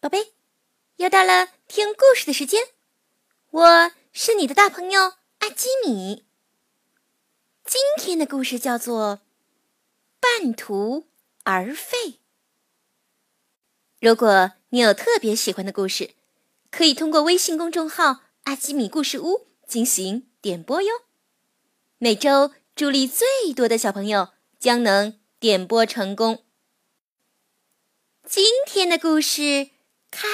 宝贝，又到了听故事的时间，我是你的大朋友阿基米。今天的故事叫做《半途而废》。如果你有特别喜欢的故事，可以通过微信公众号“阿基米故事屋”进行点播哟。每周助力最多的小朋友将能点播成功。今天的故事。开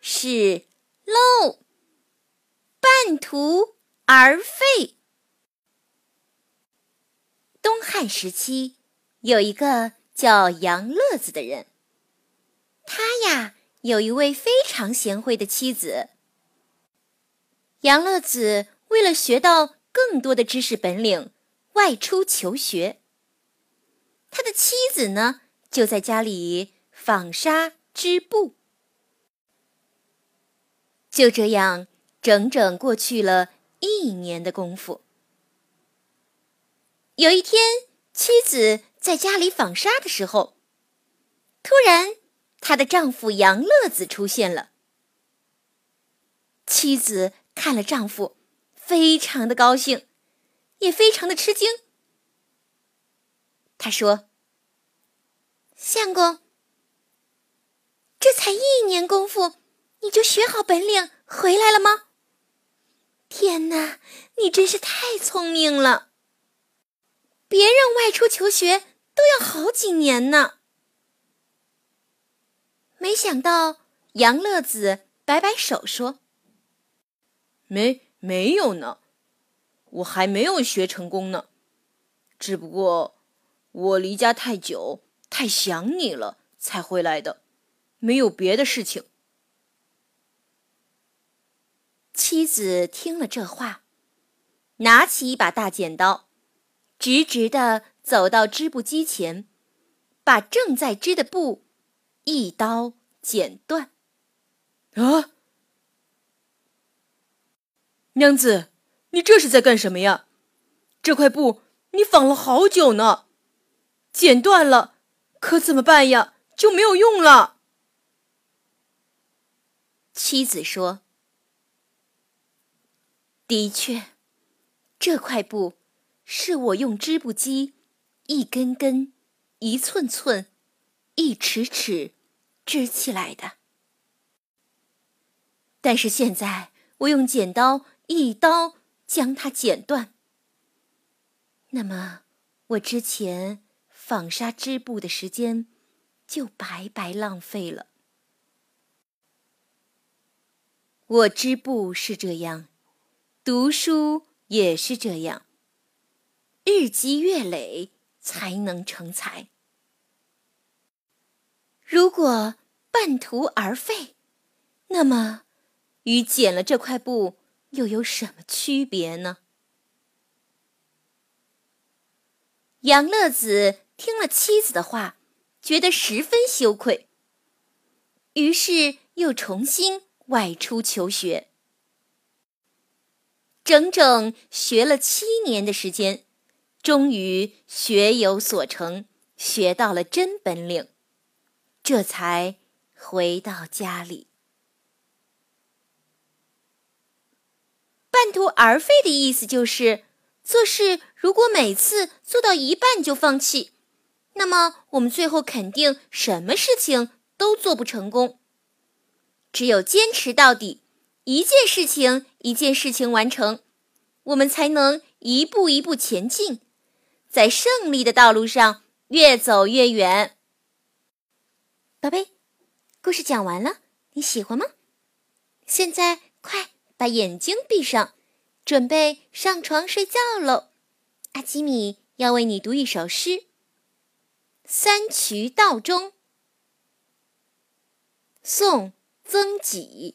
始喽！半途而废。东汉时期，有一个叫杨乐子的人，他呀有一位非常贤惠的妻子。杨乐子为了学到更多的知识本领，外出求学。他的妻子呢，就在家里纺纱织布。就这样，整整过去了一年的功夫。有一天，妻子在家里纺纱的时候，突然，她的丈夫杨乐子出现了。妻子看了丈夫，非常的高兴，也非常的吃惊。她说：“相公，这才一年功夫。”你就学好本领回来了吗？天哪，你真是太聪明了！别人外出求学都要好几年呢。没想到杨乐子摆摆手说：“没没有呢，我还没有学成功呢。只不过我离家太久，太想你了，才回来的，没有别的事情。”妻子听了这话，拿起一把大剪刀，直直的走到织布机前，把正在织的布一刀剪断。啊，娘子，你这是在干什么呀？这块布你纺了好久呢，剪断了，可怎么办呀？就没有用了。妻子说。的确，这块布是我用织布机一根根、一寸寸、一尺尺织起来的。但是现在我用剪刀一刀将它剪断，那么我之前纺纱织布的时间就白白浪费了。我织布是这样。读书也是这样，日积月累才能成才。如果半途而废，那么与剪了这块布又有什么区别呢？杨乐子听了妻子的话，觉得十分羞愧，于是又重新外出求学。整整学了七年的时间，终于学有所成，学到了真本领，这才回到家里。半途而废的意思就是，做事如果每次做到一半就放弃，那么我们最后肯定什么事情都做不成功。只有坚持到底。一件事情一件事情完成，我们才能一步一步前进，在胜利的道路上越走越远。宝贝，故事讲完了，你喜欢吗？现在快把眼睛闭上，准备上床睡觉喽。阿基米要为你读一首诗，《三衢道中》，宋·曾几。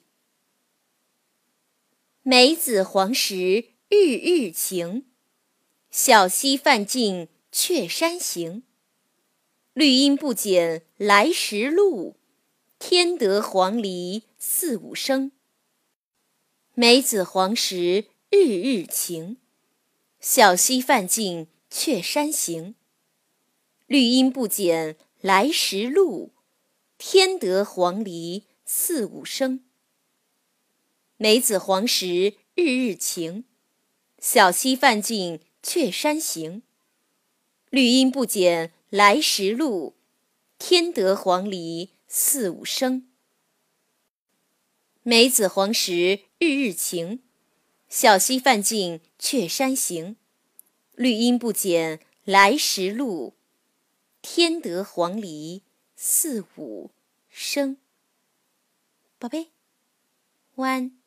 梅子黄时日日晴，小溪泛尽却山行。绿阴不减来时路，添得黄鹂四五声。梅子黄时日日晴，小溪泛尽却山行。绿阴不减来时路，添得黄鹂四五声。梅子黄时日日晴，小溪泛尽却山行。绿阴不减来时路，添得黄鹂四五声。梅子黄时日日晴，小溪泛尽却山行。绿阴不减来时路，添得黄鹂四五声。宝贝，晚安。